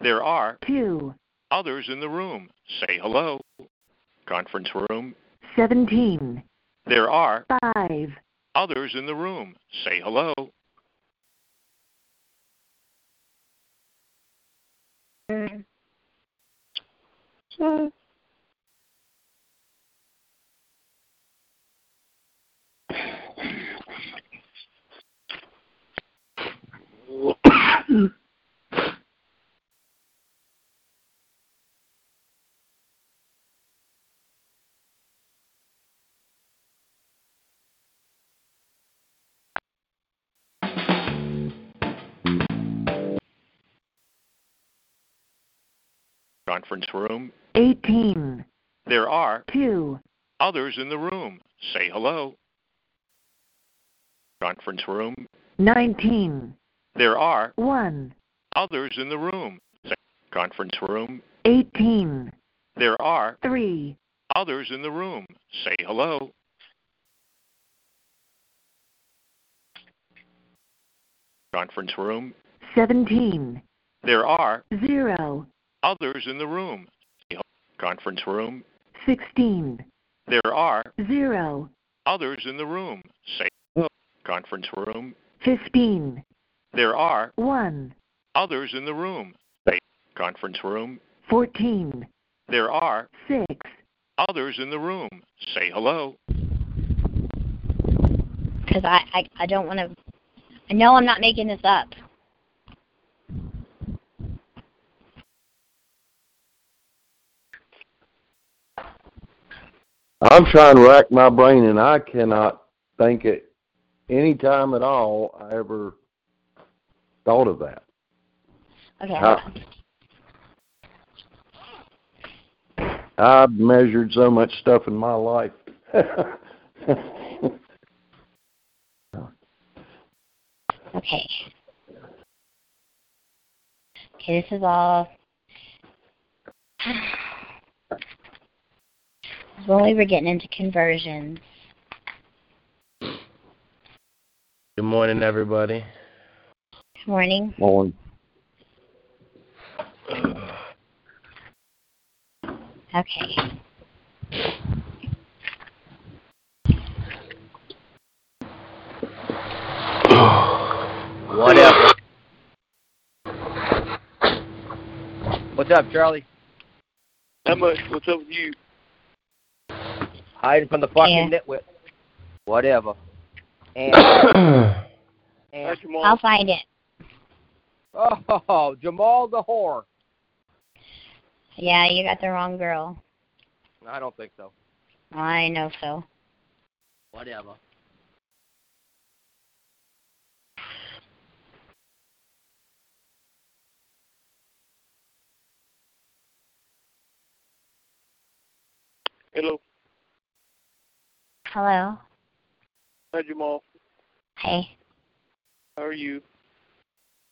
There are two, others in the room. Say hello. Conference room. 17, There are 5, others in the room. Say hello. Uh, uh, Conference room. 18, There are 2, others in the room. Say hello. Conference room. 19, There are 1, others in the room. Conference room. 18, There are 3, others in the room. Say hello. Conference room. 17, There are 0, others in the room. Conference room. 16, There are 0, others in the room. Say. Conference room. 15, There are 1, others in the room. Say conference room. 14, There are 6, others in the room. Say hello. Because I, I, I don't want to. I know I'm not making this up. I'm trying to rack my brain, and I cannot think at any time at all I ever thought of that. Okay. Uh, I've measured so much stuff in my life. Okay. Okay, this is all. when we were getting into conversions. Good morning, everybody. Good morning. Morning. Okay. Whatever. What's up, Charlie? How much? What's up with you? Hiding from the fucking Yeah. nitwit. Whatever. And, and That's. I'll find it. oh, Jamal the whore. Yeah, you got the wrong girl. I don't think so. I know so. Whatever. Hello. Hello. Hi, Jamal. Hey. How are you?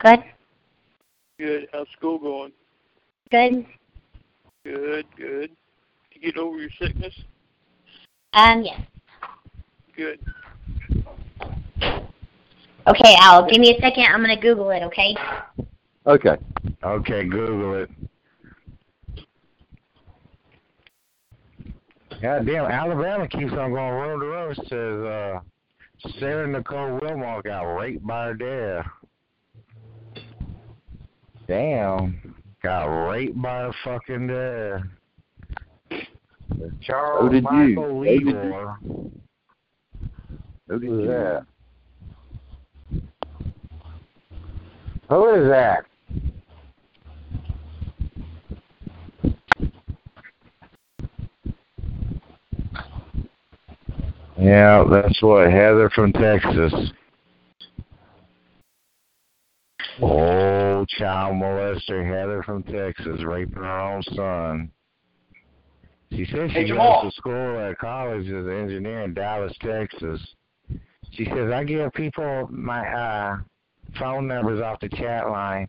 Good. Good. How's school going? Good. Good, good. Did you get over your sickness? Um. Yes. Good. Okay, Al. Give me a second. I'm gonna Google it. Okay. Okay. Okay, Google it. God damn, Alabama keeps on going road to road. Says uh, Sarah Nicole Wilmore got raped by her dad. Damn, got raped by her fucking dad. Charles So did. Michael So you. Leroy. Who did Who's you? that? Who is that? Yeah, that's what Heather from Texas. Oh, child molester Heather from Texas raping her own son. She says she Hey, goes to school at college as an engineer in Dallas, Texas. She says I give people my uh phone numbers off the chat line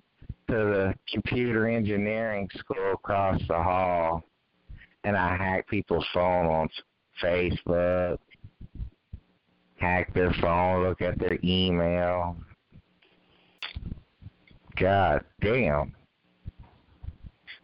to the computer engineering school across the hall, and I hack people's phone on Facebook, hack their phone, look at their email. God damn.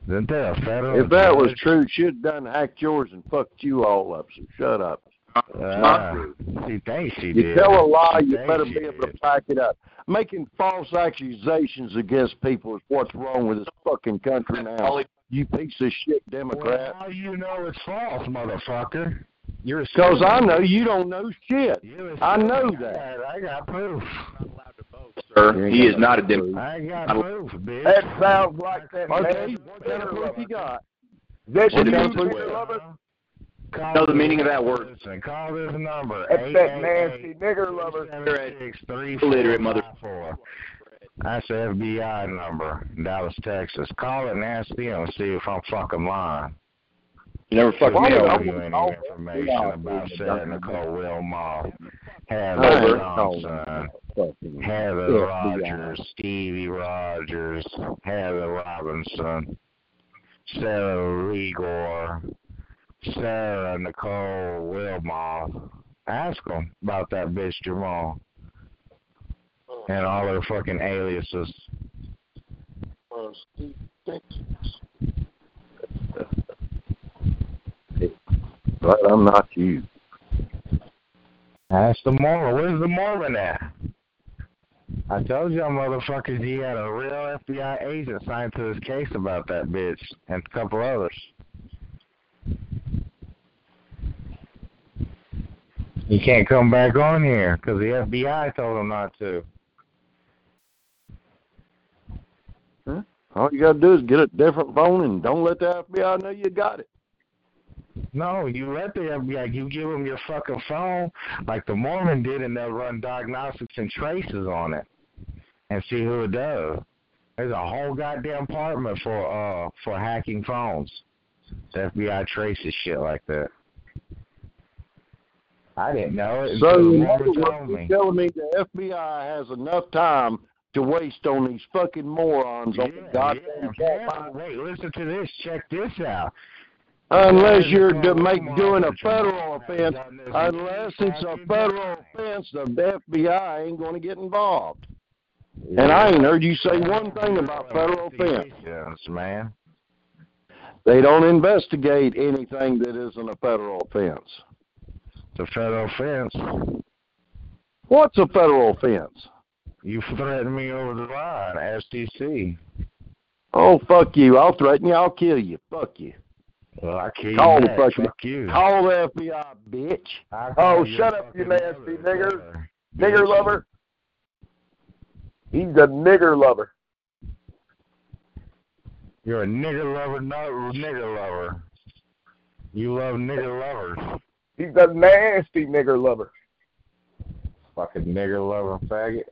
Isn't there a federal If that was true, she'd have done hacked yours and fucked you all up. So shut up. Uh, she thinks she You did. tell a lie, She you better be able to did. back it up. Making false accusations against people is what's wrong with this fucking country now. You piece of shit Democrat. Well, how you know it's false, motherfucker? You're Because I know you don't know shit. I know I that. got, I got proof. Sir, he is not a Democrat. I got proof, bitch. That sounds like that Okay, man. what kind of proof you got? That's What you, do you nigger mean? lover. Call Know the meaning of that word. Listen, call this number. That's that nasty nigger lover. Illiterate mother- That's the FBI number, Dallas, Texas. Call it and ask them and see if I'm fucking lying. You never fucked Why me over. you any oh, information about Sarah Nicole Wilmore, Heather Over. Johnson, uh, Heather FBI. Rogers, Stevie Rogers, Heather Robinson, Sarah Rigor, Sarah Nicole Wilmore. Ask them about that bitch Jamal and all her fucking aliases. But I'm not you. Ask the Mormon. Where's the Mormon at? I told y'all motherfuckers he had a real FBI agent signed to his case about that bitch and a couple others. He can't come back on here because the FBI told him not to. All you gotta do is get a different phone and don't let the FBI know you got it. No, you let the FBI, you give them your fucking phone like the Mormon did, and they'll run diagnostics and traces on it and see who it does. There's a whole goddamn department for uh for hacking phones. The FBI traces shit like that. I didn't know it So until the in other Mormon words, told you're me. telling me the FBI has enough time to waste on these fucking morons on the Yeah, goddamn yeah, yeah. Wait, listen to this. Check this out. Unless you're to make doing a federal offense, unless it's a federal offense, the FBI ain't going to get involved. And I ain't heard you say one thing about federal offense. Yes, man. They don't investigate anything that isn't a federal offense. It's a federal offense. What's a federal offense? You threatened me over the line, SDC. Oh, fuck you. I'll threaten you. I'll kill you. Fuck you. Well, I you Call the fucking- Fuck you. Call the FBI, bitch. Oh, shut up, you nasty nigger. Nigger lover. He's a nigger lover. You're a nigger lover, not a nigger lover. You love nigger lovers. He's a nasty nigger lover. Fucking nigger lover faggot.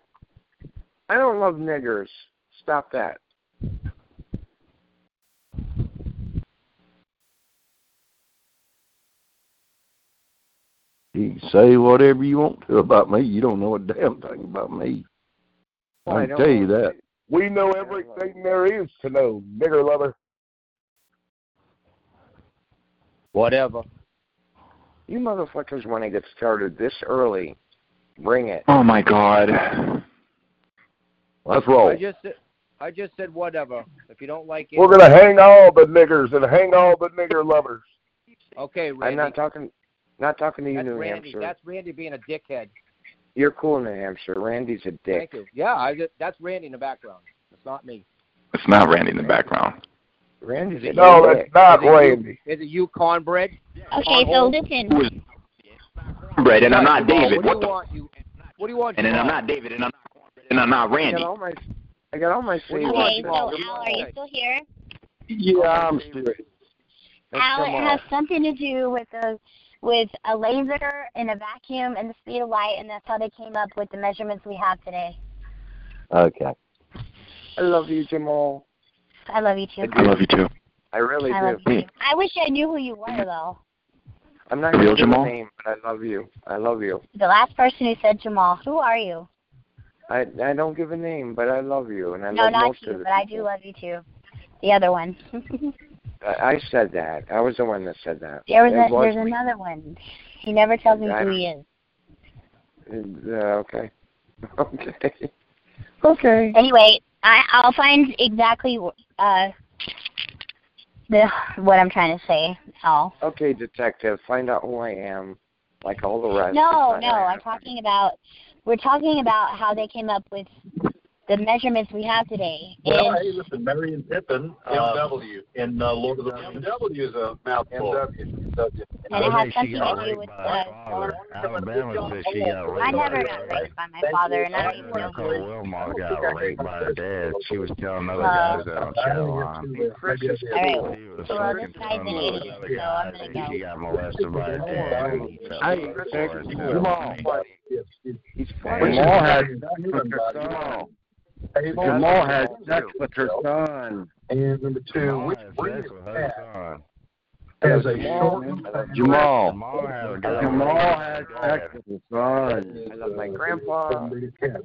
I don't love niggers. Stop that. Say whatever you want to about me. You don't know a damn thing about me. Well, I I can tell you love that. We know everything there is to know, nigger lover. Whatever. You motherfuckers want to get started this early. Bring it. Oh my God. Let's roll. I just said, I just said whatever. If you don't like it, We're gonna hang all the niggers and hang all the nigger lovers. okay, Randy. I'm not talking not talking to you, that's New Randy. Hampshire. That's Randy being a dickhead. You're cool, New Hampshire. Randy's a dick. Thank you. Yeah, I just, that's Randy in the background. It's not me. It's not Randy in the background. Randy's a No, dick. that's not Is it you- Randy. Is it you, cornbread? Okay, so listen. Who is Brett? And I'm not David. What What do the? you want? You. What do you want? And then I'm not David. And I'm not Cornbread. And I'm not I Randy. got all my I got all my What do you favorites. want, Okay, so Al, are you still here? Yeah, I'm still. here. Al, it has something to do with the with a laser and a vacuum and the speed of light, and that's how they came up with the measurements we have today. Okay. I love you, Jamal. I love you too. I love you too. I really I do. love you. I wish I knew who you were though. I'm not Real gonna give a Jamal? name, but I love you. I love you. The last person who said Jamal, who are you? I I don't give a name, but I love you, and I no, love not most you, of you, but I do love you too. The other one. I, I said that. I was the one that said that. there was, It a, there's me. another one. He never tells me I who he is. Uh, okay. Okay. Okay. Anyway, I I'll find exactly uh the what I'm trying to say. Al. Okay, detective. Find out who I am, like all the rest. No, no, I'm talking about we're talking about how they came up with the measurements we have today. Well, And hey, listen, Marion Pippin, MW. uh, in uh, Lord of the Rings. MW is a mouthful. MW. and it has something to do with the her. Alabama says she got raped. I never got raped by my father and I don't even know Nicole who Wilmot got raped by her dad. She was telling other guys that on chat line. Chris is All right. cool. She was Well, this guy's an idiot, so I'm gonna that go. she got molested by her dad. and he felt Hey, sorry for herself. Jamal. He's Jamal had Jamal. Jamal had sex with her son. And number two, Jamal which had breed is with her that? son. Has a short Jamal. Jamal had a girl Jamal raped had sex with his son. I love my grandpa.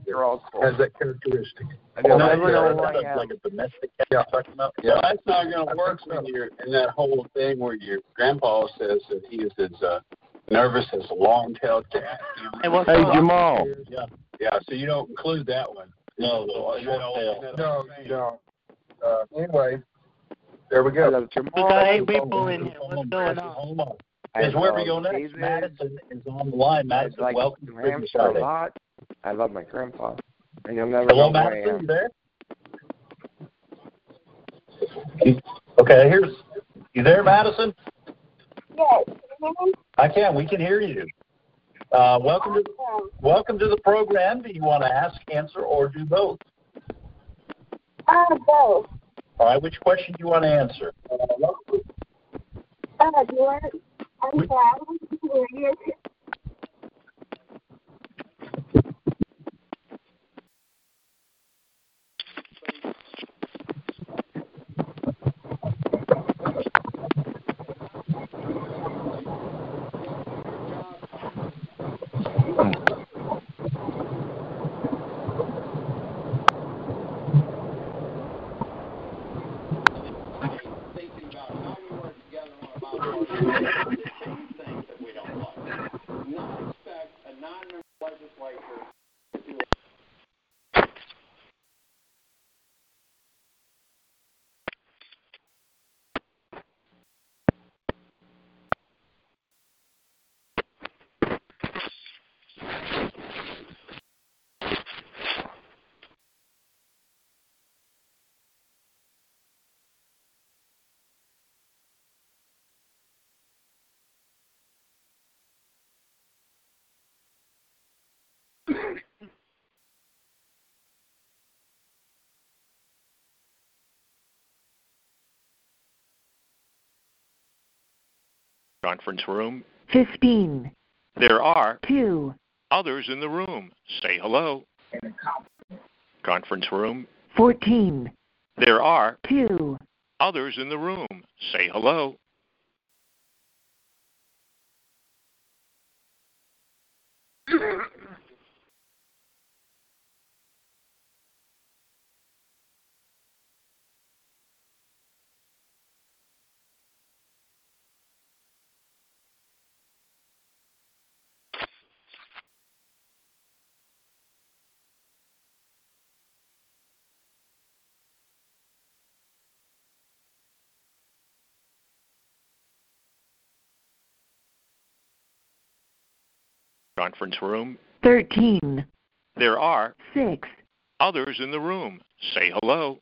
They're all cool. Has that characteristic. You'll Well, that's, know uh, who I that's am. like a domestic cat you're talking about. Yeah, that's not going to work when you're in that whole thing where your grandpa says that he is as uh, nervous as a long-tailed cat. Hey, Jamal. Yeah, yeah. So you don't include that one. No, no, no, you don't. Uh, anyway, there we go. love Jamal. We got eight people in here. What's going on? Hold on. I Is where we love go next. David. Madison is on the line. Madison, like welcome to the Hampshire a lot. I love my grandpa. And you'll never Hello, know who I Madison. am. There? Okay, here's. You there, Madison? Yes. I can. We can hear you. Uh, welcome to welcome to the program. Do you want to ask, answer, or do both? Uh, both. All right. Which question do you want to answer? Uh, do you want, I'm sorry. Conference room. 15, There are 2, others in the room. Say hello. Conference room. 14, There are 2, others in the room. Say hello. Conference room. 13, There are 6, others in the room. Say hello.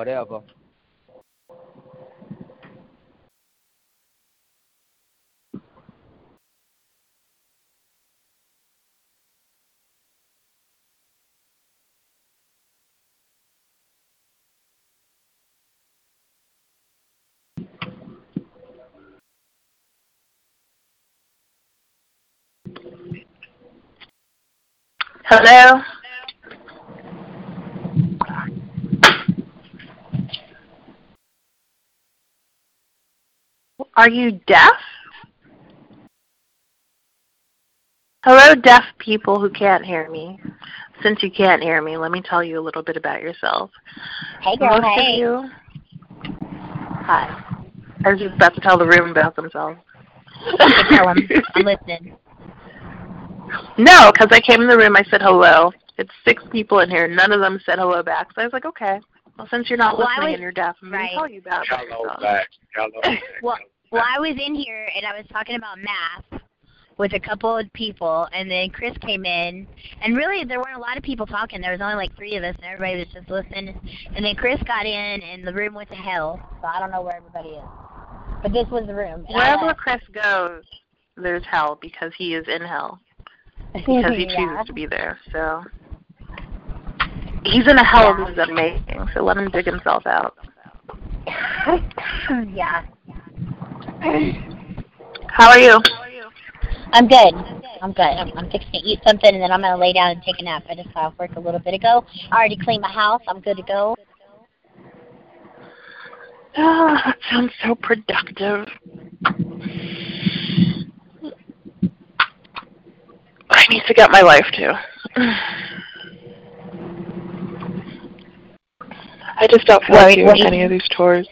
Whatever. Hello? Are you deaf? Hello, deaf people who can't hear me. Since you can't hear me, let me tell you a little bit about yourself. Hey, girl. Most hey. of you. Hi. I was just about to tell the room about themselves. Okay, tell 'em. I'm listening. No, because I came in the room, I said hello. It's six people in here. None of them said hello back. So I was like, okay. Well, since you're not Well, listening was- and you're deaf, I'm right. going to tell you about Hello yourself. back. Hello back. Well, well, I was in here and I was talking about math with a couple of people, and then Chris came in, and really there weren't a lot of people talking. There was only like three of us, and everybody was just listening. And then Chris got in, and the room went to hell. So I don't know where everybody is, but this was the room. I Wherever. Chris goes, there's hell because he is in hell. Because he Yeah. chooses to be there. So he's in a hell of his making, so let him dig himself out. yeah. How are you? I'm good. I'm good. I'm, I'm fixing to eat something, and then I'm gonna lay down and take a nap. I just got off work a little bit ago. I already cleaned my house. I'm good to go. Oh, that sounds so productive. I need to get my life too. I just don't feel like doing what do you- any of these chores.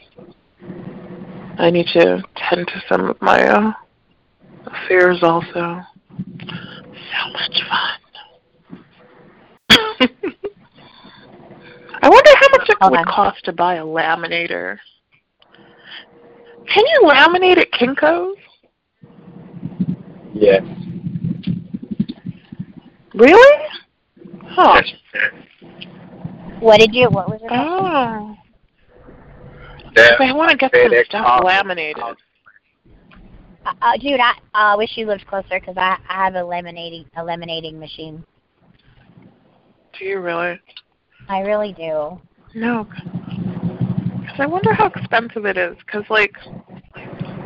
I need to tend to some of my uh, affairs also. So much fun. I wonder how much it Hold would on. cost to buy a laminator. Can you laminate at Kinko's? Yes. Really? Huh. What did you? What was it? Oh. That, I want to get some stuff laminated. Uh, uh, dude, I uh, wish you lived closer because I I have a laminating a laminating machine. Do you really? I really do. No. Because I wonder how expensive it is. Because, like,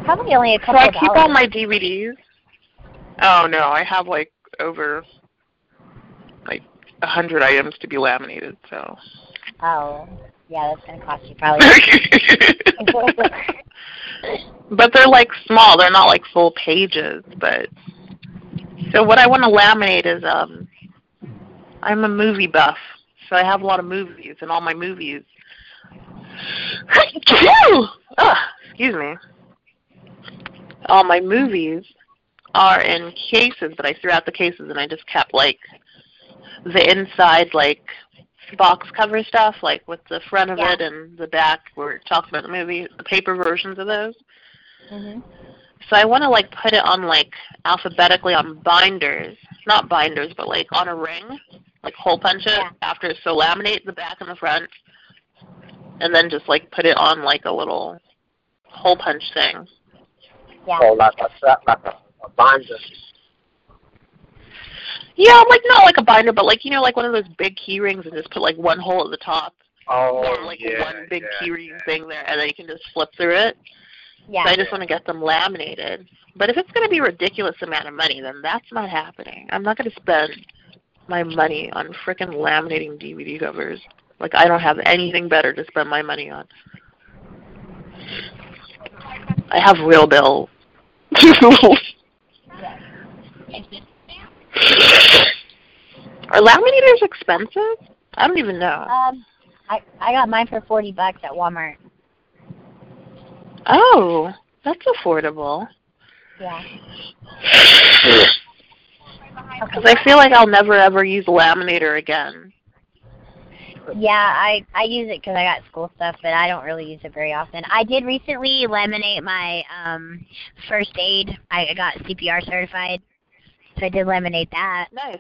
Probably only a couple. so I of keep dollars. all my DVDs. Oh, no. I have, like, over, like, a hundred items to be laminated, so. Oh, yeah, that's gonna cost you probably. but they're, like, small. They're not, like, full pages. But, so what I want to laminate is, um, I'm a movie buff. So I have a lot of movies, and all my movies. Ugh, excuse me. All my movies are in cases, but I threw out the cases and I just kept like the inside like box cover stuff, like with the front of Yeah. it and the back where it talks about the movie, the paper versions of those. hmm So I want to like put it on like alphabetically on binders, not binders, but like on a ring, like hole punch it after so laminate the back and the front, and then just like put it on like a little hole punch thing. Yeah. Oh, like a like a, a binder. Yeah, like not like a binder, but like you know, like one of those big key rings, and just put like one hole at the top, Oh, or like yeah, one big yeah, key ring thing there, and then you can just flip through it. Yeah. So I just want to get them laminated. But if it's going to be a ridiculous amount of money, then that's not happening. I'm not going to spend my money on frickin' laminating DVD covers. Like I don't have anything better to spend my money on. I have real bills. Are laminators expensive? I don't even know. Um, I I got mine for forty bucks at Walmart. Oh, that's affordable. Yeah. Because I feel like I'll never ever use a laminator again. Yeah, I I use it because I got school stuff, but I don't really use it very often. I did recently laminate my um first aid. I I got CPR certified, so I did laminate that. Nice.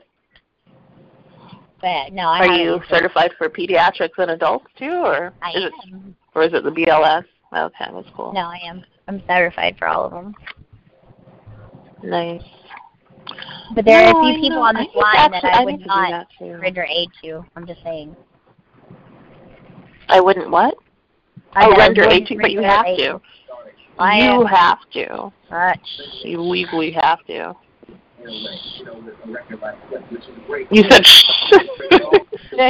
But no, I Are you certified for pediatrics and adults too, or I is it, am. or is it the BLS? Okay, that's cool. No, I am. I'm certified for all of them. Nice. But there are a few people on this line that I I would need to do not too. render aid to. I'm just saying. I wouldn't what? I oh, render aid to, but you have aid. to. I you have to. Uh, You legally have to. You said shh.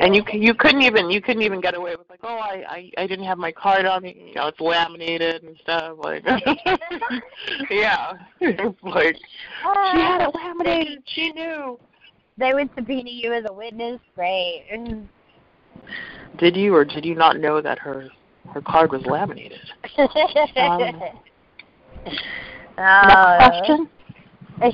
and you you couldn't even you couldn't even get away with like oh I I I didn't have my card on me you know it's laminated and stuff like yeah it's like she had it laminated she knew They would subpoena you as a witness. Great. did you or did you not know that her her card was laminated um, Oh. next question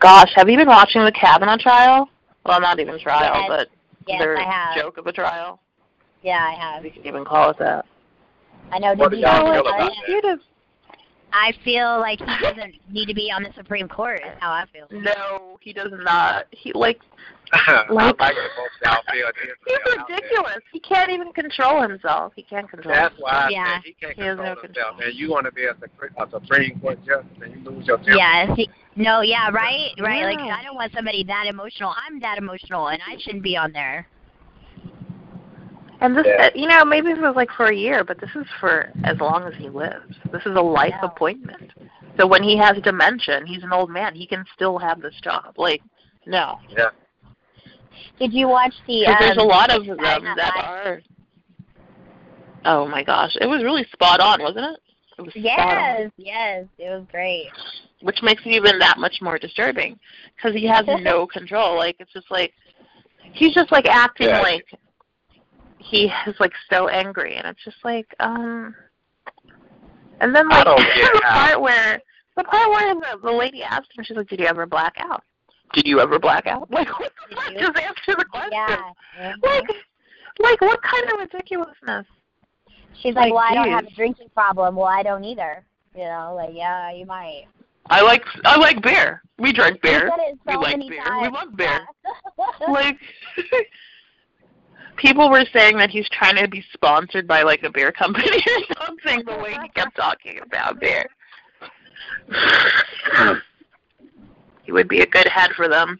gosh have you been watching the Kavanaugh trial well not even trial Yes. but Yes, their I have. joke of a trial Yeah, I have. we can even call it that I know. Did do you y'all know feel what about I- feel like he doesn't need to be on the Supreme Court. Is how I feel. no he does not he like Like- like it both y'all feel He's ridiculous. He can't even control himself. He can't control That's himself. why I Yeah. said he can't He has control no himself. And you want to be a, Supreme- a Supreme Court justice and you lose your temper. Yeah. he- No. Yeah. Right. Right. Like I don't want somebody that emotional. I'm that emotional, and I shouldn't be on there. And this, Yeah. uh, you know, maybe it was like for a year, but this is for as long as he lives. This is a life Yeah. appointment. So when he has dementia, and he's an old man, he can still have this job. Like, no, Yeah. Did you watch the? because there's a um, lot of them that Live? are. Oh my gosh, it was really spot on, wasn't it? It was spot on. Yes. Yes. It was great. which makes it even that much more disturbing because he has no control. Like it's just like he's just like acting Yeah. like he is like so angry, and it's just like um. And then like the part where the part where the, the lady asked him, she's like, "Did you ever black out? Did you ever black out?" Like what the fuck? Just answer the question. Yeah. mhm. Like, like what kind of ridiculousness? She's like, like, well, I don't have a drinking problem. Well, I don't either. You know, like, yeah, you might. I like I like beer. We drink beer. You said it so we like beer. times. We love beer. Yeah. like people were saying that he's trying to be sponsored by like a beer company or something the way he kept talking about beer he would be a good head for them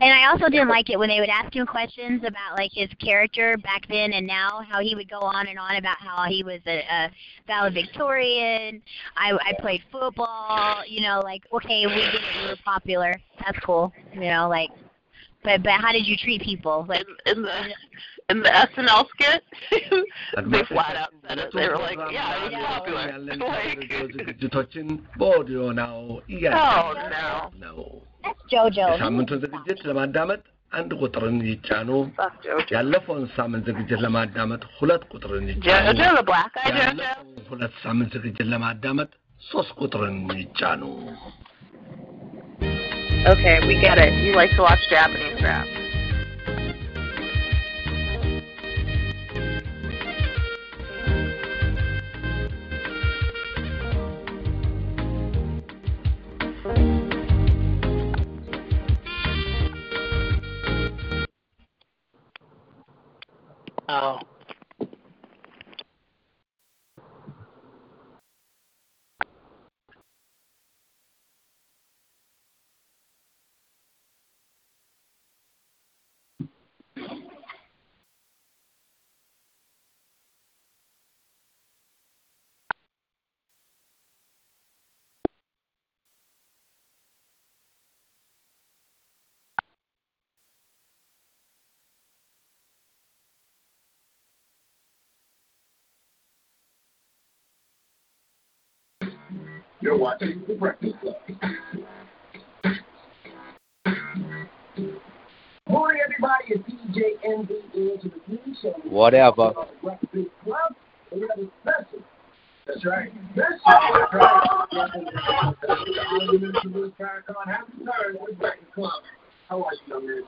And I also didn't like it when they would ask him questions about like his character back then and now, how he would go on and on about how he was a, a valedictorian. I I played football. You know, like okay, we get it. You were popular. That's cool. You know, like, but but how did you treat people? Like, in, in the in the SNL skit they flat out said it they were like yeah I was popular like ዝግጅቶችን በኦዲዮ ነው oh no ነው that's JoJo. የሳምንቱን ዝግጅት ለማዳመጥ አንድ ቁጥርን ይጫኑ Fuck Jojo. ያለፈውን ሳምንት ዝግጅት ለማዳመጥ ሁለት ቁጥርን ይጫኑ Jojo the black guy Jojo ያለፈውን ሁለት ሳምንት ዝግጅት ለማዳመጥ ሶስት ቁጥርን ይጫኑ okay we get it you like to watch Japanese rap Oh. You're watching The Breakfast Club. Morning, everybody. It's DJ Envy to the news show. Whatever. Breakfast Club. We have a special. That's right. Special. That's right. Arguments of this Farrakhan. Happy Thursday Breakfast Club. How are you, young man?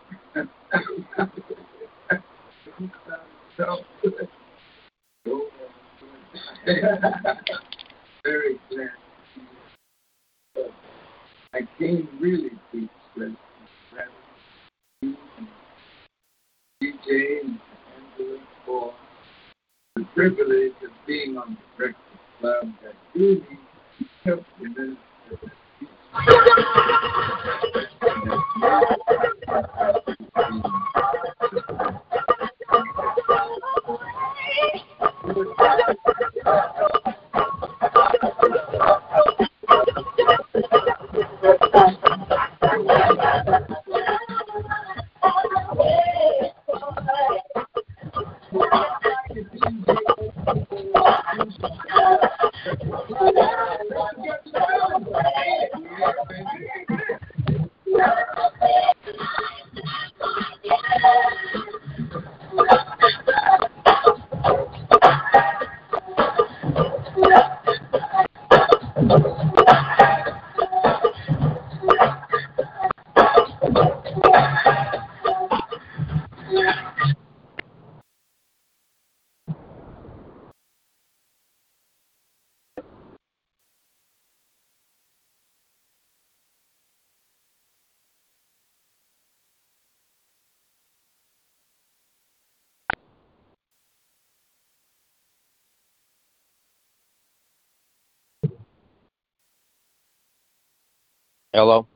Hello?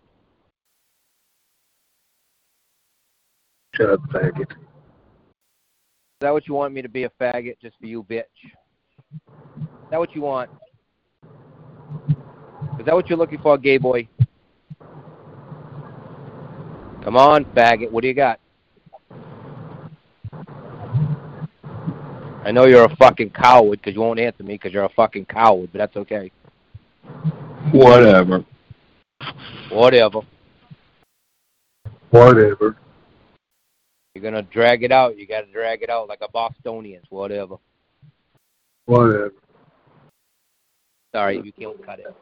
Shut up, faggot. Is that what you want me to be a faggot just for you, bitch? Is that what you want? Is that what you're looking for, gay boy? Come on, faggot. What do you got? I know you're a fucking coward because you won't answer me because you're a fucking coward, but that's okay. Whatever. Whatever. Whatever. You're gonna drag it out. You gotta drag it out like a Bostonian. Whatever. Whatever. Sorry, you can't cut it.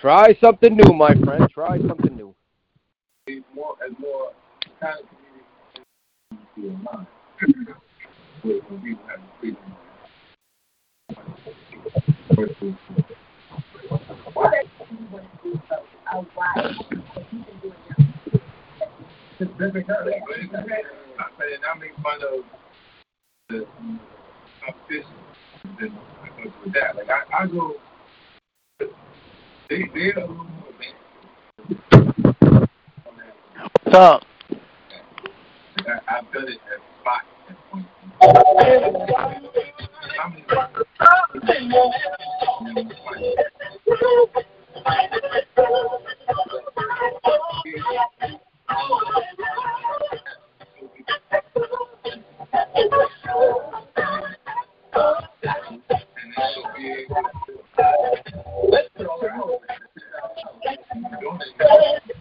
Try something new, my friend. Try something new. More and more kind of community mind. When people have freedom. I make fun of the competition. Then I go with that. Like I, I go. They they're a little more advanced. What's up? I've done it at. How many-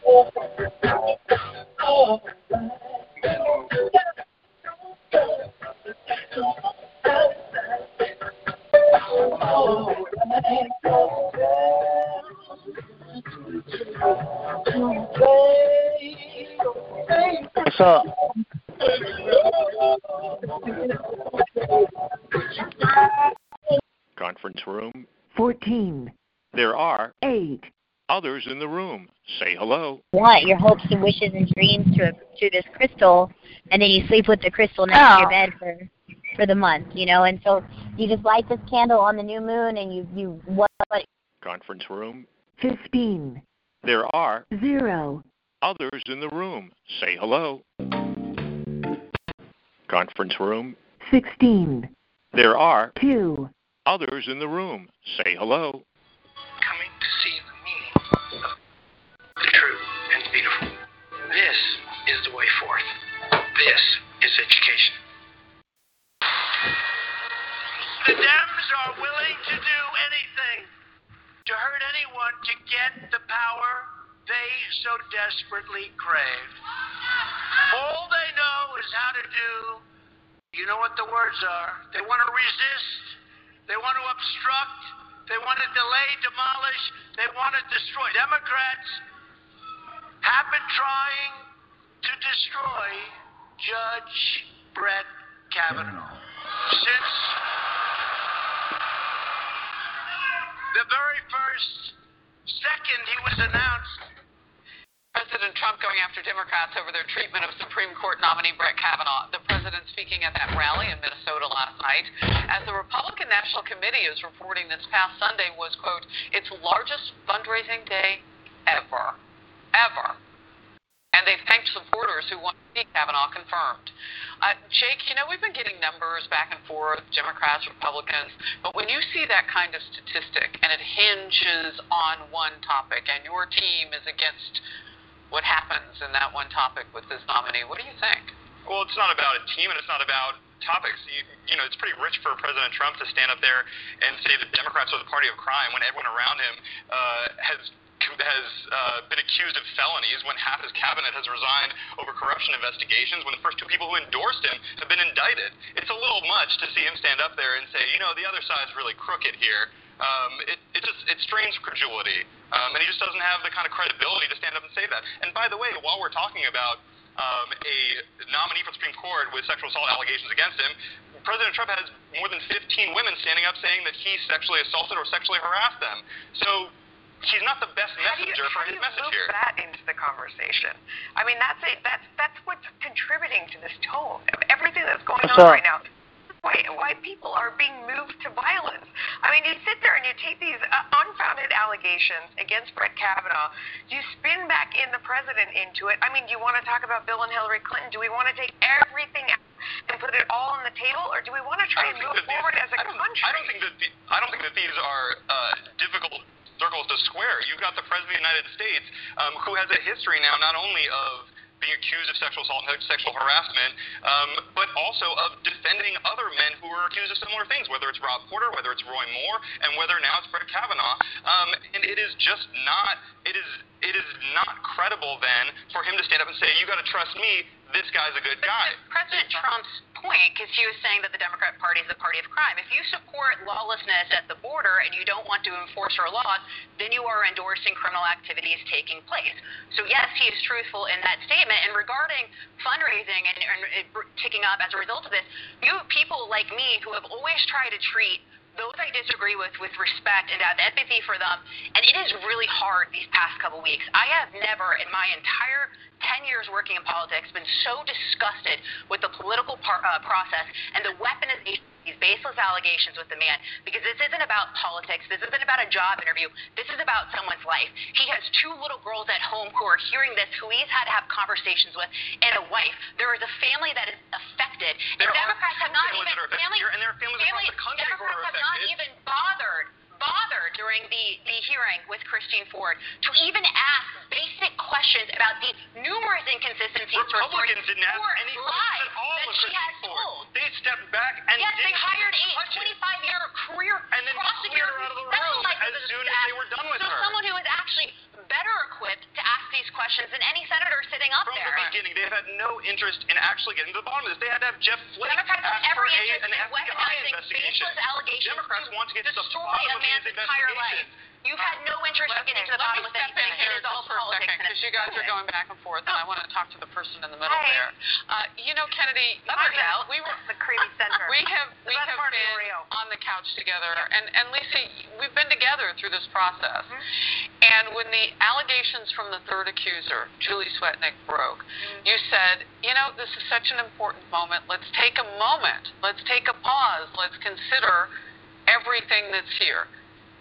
What's Conference room. 14, There are 8, others in the room. Say hello. want your hopes and wishes and dreams to to this crystal, and then you sleep with the crystal next to your ah. bed for for the month, you know. And so you just light this candle on the new moon, and you you what, what Conference room. 15, There are 0, others in the room. Say hello. Conference room. 16, There are 2, others in the room. Say hello. coming to see the meaning of the true and beautiful. This is the way forth. This is education. The Dems are willing to do anything to hurt anyone to get the power they so desperately crave. All they know is how to do, you know what the words are. They want to resist, they want to obstruct, they want to delay, demolish, they want to destroy. Democrats have been trying to destroy Judge Brett Kavanaugh since the very first second he was announced. President Trump going after Democrats over their treatment of Supreme Court nominee Brett Kavanaugh. The president speaking at that rally in Minnesota last night, as the Republican National Committee is reporting this past Sunday was, quote, its largest fundraising day ever. Ever. And they thanked supporters who want to Kavanaugh confirmed. Uh, Jake, you know, we've been getting numbers back and forth, Democrats, Republicans, but when you see that kind of statistic and it hinges on one topic and your team is against what happens in that one topic with this nominee, what do you think? Well, it's not about a team and it's not about topics. You, you know, it's pretty rich for President Trump to stand up there and say the Democrats are the party of crime when everyone around him uh, has has uh, been accused of felonies when half his cabinet has resigned over corruption investigations when the first two people who endorsed him have been indicted. It's a little much to see him stand up there and say, you know, the other side's really crooked here. Um, it, it just it strains credulity, um, and he just doesn't have the kind of credibility to stand up and say that. And by the way, while we're talking about um, a nominee for the Supreme Court with sexual assault allegations against him, President Trump has more than 15 women standing up saying that he sexually assaulted or sexually harassed them. So he's not the best messenger how do you, for his message move here. that into the conversation? I mean, that's a, that's that's what's contributing to this tone of everything that's going on So- right now. Why, why people are being moved to violence. I mean, you sit there and you take these uh, unfounded allegations against Brett Kavanaugh. You spin back in the president into it. I mean, do you want to talk about Bill and Hillary Clinton? Do we want to take everything out and put it all on the table, or do we want to try and move think that these- forward as a I country? I don't think that the, I don't think that these are uh, difficult circles to square. You've got the president of the United States um, who has a history now not only of being accused of sexual assault and sexual harassment, um, but also of defending other men who are accused of similar things, whether it's Rob Porter, whether it's Roy Moore, and whether now it's Brett Kavanaugh. Um, and it is just not it is it is not credible then for him to stand up and say, "You got to trust me. This guy's a good guy." President Trump's point, because he was saying that the Democrat Party is the party of crime. If you support lawlessness at the border and you don't want to enforce our laws, then you are endorsing criminal activities taking place. So yes, he is truthful in that statement. And regarding fundraising and, and it ticking up as a result of this, you have people like me who have always tried to treat those I disagree with with respect and have empathy for them. And it is really hard these past couple weeks. I have never in my entire 10 years working in politics been so disgusted with the political par- uh, process and the weaponization these baseless allegations with the man because this isn't about politics. This isn't about a job interview. This is about someone's life. He has two little girls at home who are hearing this, who he's had to have conversations with, and a wife. There is a family that is affected. There and Democrats have not even affected family, and there are families across the country who Democrats are have not even bothered bothered during the, the hearing with Christine Ford to even ask basic questions about the numerous inconsistencies Republicans didn't ask any lies at all that she Christine Ford. told. They stepped back and yes, they hired a touch it. 25 year career And then prosecutor her out of the room as soon as they were done with so her. someone who is actually better equipped to ask these questions than any senator sitting up From there. From the beginning, they've had no interest in actually getting to the bottom of this. They had to have Jeff Flake Democrats have ask for every a, an FBI weaponizing investigation. Democrats want to get to the bottom of these man's entire life. investigations. You've had no interest in getting to the Let bottom me of step in anything. here It is all just for a second because you guys are going back and forth, and I want to talk to the person in the middle Hi. there. Uh, you know, Kennedy, we- out. we were the creamy center. we have The we have part of the been on the couch together, and and Lisa, we've been together through this process. Mm-hmm. And when the allegations from the third accuser, Julie Swetnick, broke, Mm-hmm. you said, you know, this is such an important moment. Let's take a moment. Let's take a pause. Let's consider everything that's here.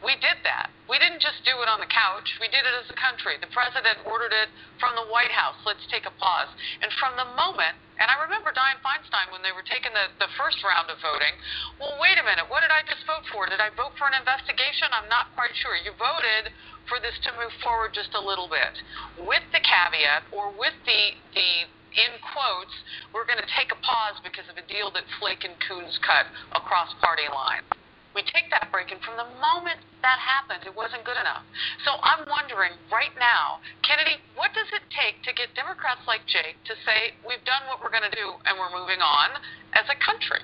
We did that. We didn't just do it on the couch. We did it as a country. The president ordered it from the White House. Let's take a pause. And from the moment, and I remember Dianne Feinstein when they were taking the, the first round of voting, well, wait a minute, what did I just vote for? Did I vote for an investigation? I'm not quite sure. You voted for this to move forward just a little bit. With the caveat, or with the, the in quotes, we're going to take a pause because of a deal that Flake and Coons cut across party lines. We take that break, and from the moment that happened, it wasn't good enough. So I'm wondering right now, Kennedy, what does it take to get Democrats like Jake to say, we've done what we're going to do and we're moving on as a country?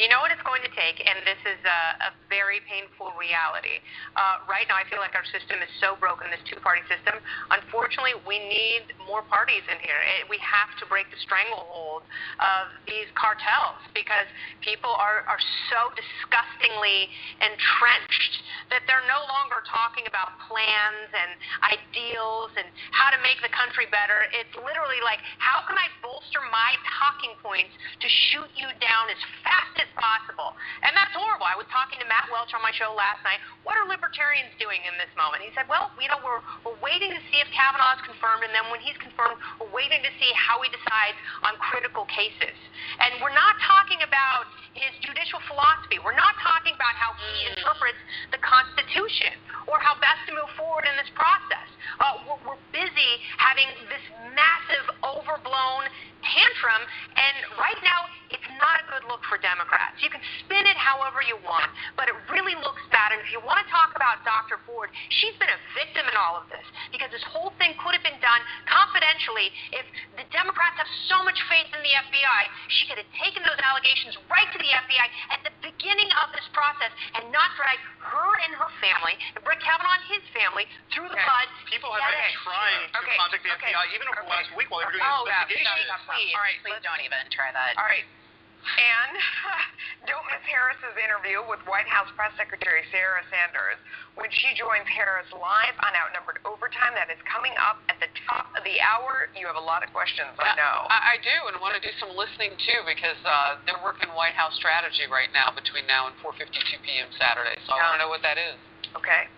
You know what it's going to take, and this is a, a very painful reality. Uh, right now, I feel like our system is so broken, this two party system. Unfortunately, we need more parties in here. It, we have to break the stranglehold of these cartels because people are, are so disgustingly entrenched that they're no longer talking about plans and ideals and how to make the country better. It's literally like, how can I bolster my talking points to shoot you down as fast as possible. And that's horrible. I was talking to Matt Welch on my show last night. What are libertarians doing in this moment? He said, well, you know, we're, we're waiting to see if Kavanaugh is confirmed, and then when he's confirmed, we're waiting to see how he decides on critical cases. And we're not talking about his judicial philosophy. We're not talking about how he interprets the Constitution or how best to move forward in this process. Uh, we're, we're busy having this massive, overblown tantrum, and right now it's not a good look for Democrats. You can spin it however you want, but it really looks bad. And if you want to talk about Dr. Ford, she's been a victim in all of this because this whole thing could have been done confidentially. If the Democrats have so much faith in the FBI, she could have taken those allegations right to the FBI at the beginning of this process and not drag her and her family, and Brett Kavanaugh and his family, through the Okay. mud. People have been trying to Okay, contact the okay, FBI even over the last week while they were doing Oh, the yeah, no, no, Please, All right, please don't even try that. All right. And don't miss Harris's interview with White House Press Secretary Sarah Sanders when she joins Harris live on Outnumbered Overtime. That is coming up at the top of the hour. You have a lot of questions, I know. I, I do, and want to do some listening too because uh, they're working White House strategy right now between now and 4:52 p.m. Saturday. So I want to know what that is. Okay.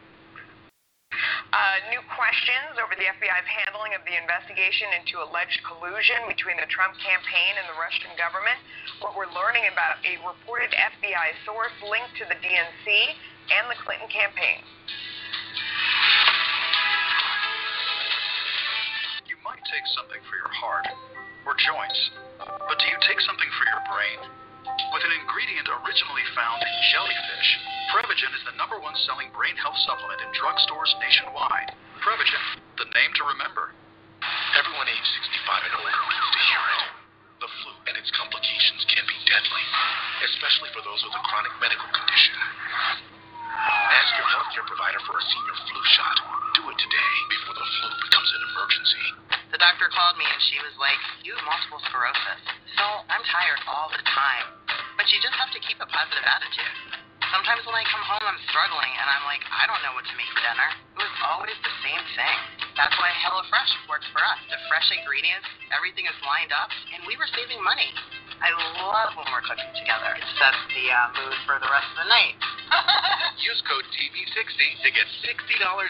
Uh, new questions over the FBI's handling of the investigation into alleged collusion between the Trump campaign and the Russian government. What we're learning about a reported FBI source linked to the DNC and the Clinton campaign. You might take something for your heart or joints, but do you take something for your brain? With an ingredient originally found in jellyfish, Prevagen is the number one selling brain health supplement in drugstores nationwide. Prevagen, the name to remember. Everyone age 65 and older needs to hear it. The flu and its complications can be deadly, especially for those with a chronic medical condition. Ask your healthcare provider for a senior flu shot. Do it today before the flu becomes an emergency. The doctor called me and she was like, You have multiple sclerosis. So I'm tired all the time. But you just have to keep a positive attitude. Sometimes when I come home, I'm struggling and I'm like, I don't know what to make for dinner. It was always the same thing. That's why HelloFresh works for us. The fresh ingredients, everything is lined up, and we were saving money. I love when we're cooking together. It sets the uh, mood for the rest of the night. Use code TV60 to get $60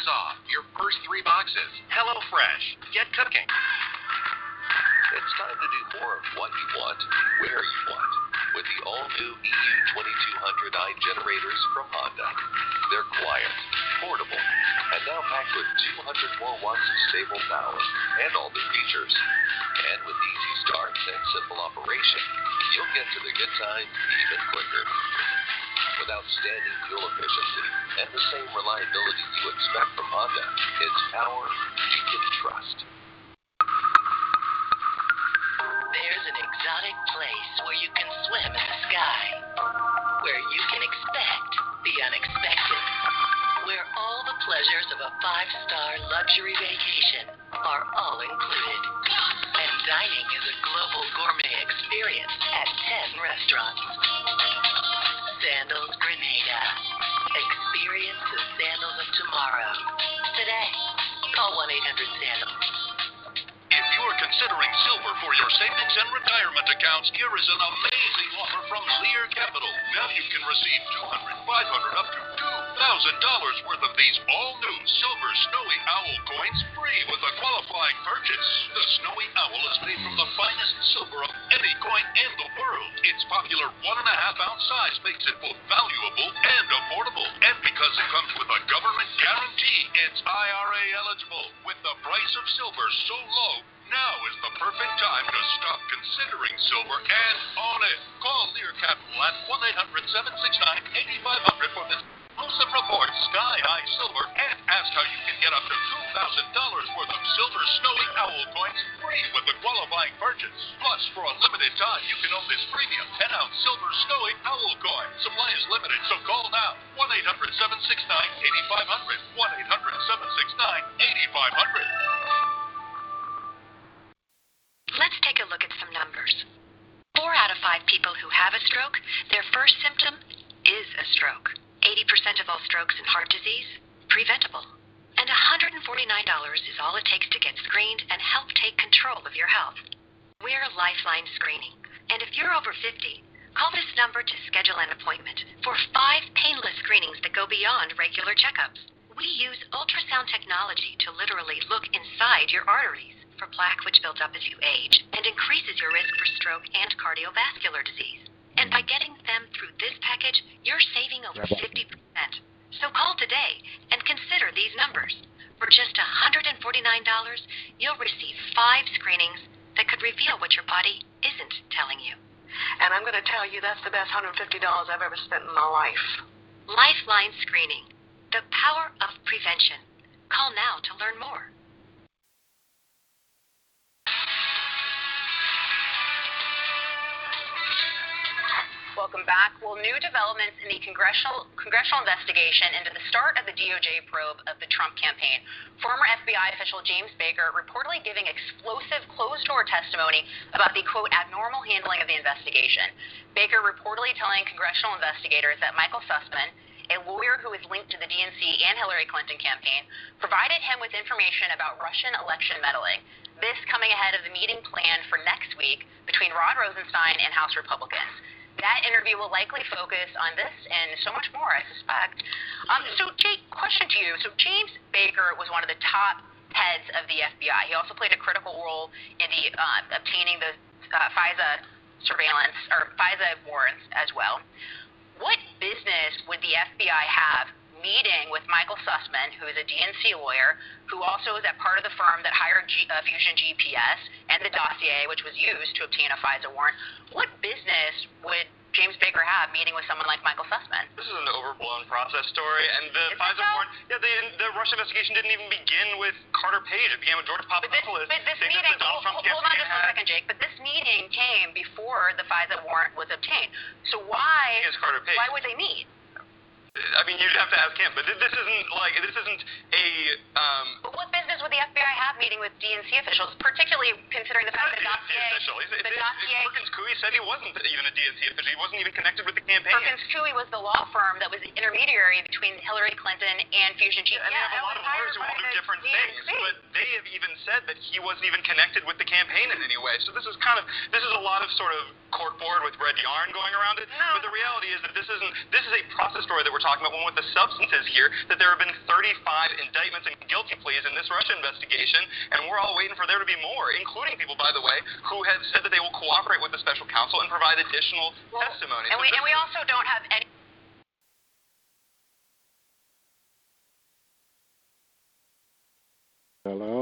off your first three boxes. HelloFresh. Get cooking. It's time to do more of what you want, where you want, with the all-new EU 2200i generators from Honda. They're quiet, portable, and now packed with 200 more watts of stable power and all new features. And with easy starts and simple operation, you'll get to the good times even quicker. With outstanding fuel efficiency and the same reliability you expect from Honda, it's power you can trust. There's an exotic place where you can swim in the sky, where you can expect the unexpected, where all the pleasures of a five star luxury vacation are all included. And dining is a global gourmet experience at 10 restaurants. Sandals Grenada. Experience the sandals of tomorrow. Today, call 1 800 Sandals. If you're considering silver for your savings and retirement accounts, here is an amazing offer from Lear Capital. Now you can receive 200, 500, up to $2,000 worth of these all-new silver Snowy Owl coins free with a qualifying purchase. The Snowy Owl is made from the finest silver any coin in the world. Its popular one and a half ounce size makes it both valuable and affordable. And because it comes with a government guarantee, it's IRA eligible. With the price of silver so low, now is the perfect time to stop considering silver and own it. Call Lear Capital at 1 800 769 8500 for this exclusive reports, Sky High Silver, and ask how you can get up to $2,000 worth of silver snowy owl coins free with a qualifying purchase. Plus, for a limited time, you can own this premium 10 ounce silver snowy owl coin. Supply is limited, so call now 1 800 769 8500. 1 800 769 8500. Let's take a look at some numbers. Four out of five people who have a stroke, their first symptom is a stroke. 80% of all strokes and heart disease, preventable. And $149 is all it takes to get screened and help take control of your health. We're Lifeline Screening. And if you're over 50, call this number to schedule an appointment for five painless screenings that go beyond regular checkups. We use ultrasound technology to literally look inside your arteries for plaque which builds up as you age and increases your risk for stroke and cardiovascular disease. And by getting them through this package, you're saving over 50%. So call today and consider these numbers. For just $149, you'll receive five screenings that could reveal what your body isn't telling you. And I'm going to tell you that's the best $150 I've ever spent in my life. Lifeline Screening. The power of prevention. Call now to learn more. Welcome back. Well, new developments in the congressional congressional investigation into the start of the DOJ probe of the Trump campaign. Former FBI official James Baker reportedly giving explosive closed-door testimony about the quote abnormal handling of the investigation. Baker reportedly telling congressional investigators that Michael Sussmann, a lawyer who is linked to the DNC and Hillary Clinton campaign, provided him with information about Russian election meddling. This coming ahead of the meeting planned for next week between Rod Rosenstein and House Republicans. That interview will likely focus on this and so much more, I suspect. Um, so, Jake, question to you. So, James Baker was one of the top heads of the FBI. He also played a critical role in the uh, obtaining the uh, FISA surveillance or FISA warrants as well. What business would the FBI have meeting with Michael Sussmann, who is a DNC lawyer, who also is at part of the firm that hired G, uh, Fusion GPS and the dossier, which was used to obtain a FISA warrant. What business would James Baker have meeting with someone like Michael Sussmann? This is an overblown process story, and the Is FISA warrant, yeah, the, the Russian investigation didn't even begin with Carter Page. It began with George Papadopoulos. But this saying that meeting, Trump hold, hold on just one second, Jake. But this meeting came before the FISA warrant was obtained. So why? Is Carter Page. Why would they meet? I mean, you'd have to ask him, but this isn't like this isn't a um, what business would the FBI have meeting with DNC officials, particularly considering the fact that dossier, official. He's, the it- dossier, Perkins Coie said he wasn't even a DNC official. He wasn't even connected with the campaign. Perkins Coie was the law firm that was the intermediary between Hillary Clinton and Fusion GPS. and they have a lot of lawyers who will do different things, but they have even said that he wasn't even connected with the campaign in any way. So this is kind of this is a lot of sort of corkboard with red yarn going around it. But the reality is that this isn't this is a process story that we're talking about. When what the substance is here, that there have been 35 indictments and guilty pleas in this Russia investigation, and we're all waiting for there to be more, including people, by the way, who have said that they will cooperate with the special counsel and provide additional testimony. And So we and we also don't have any. Hello.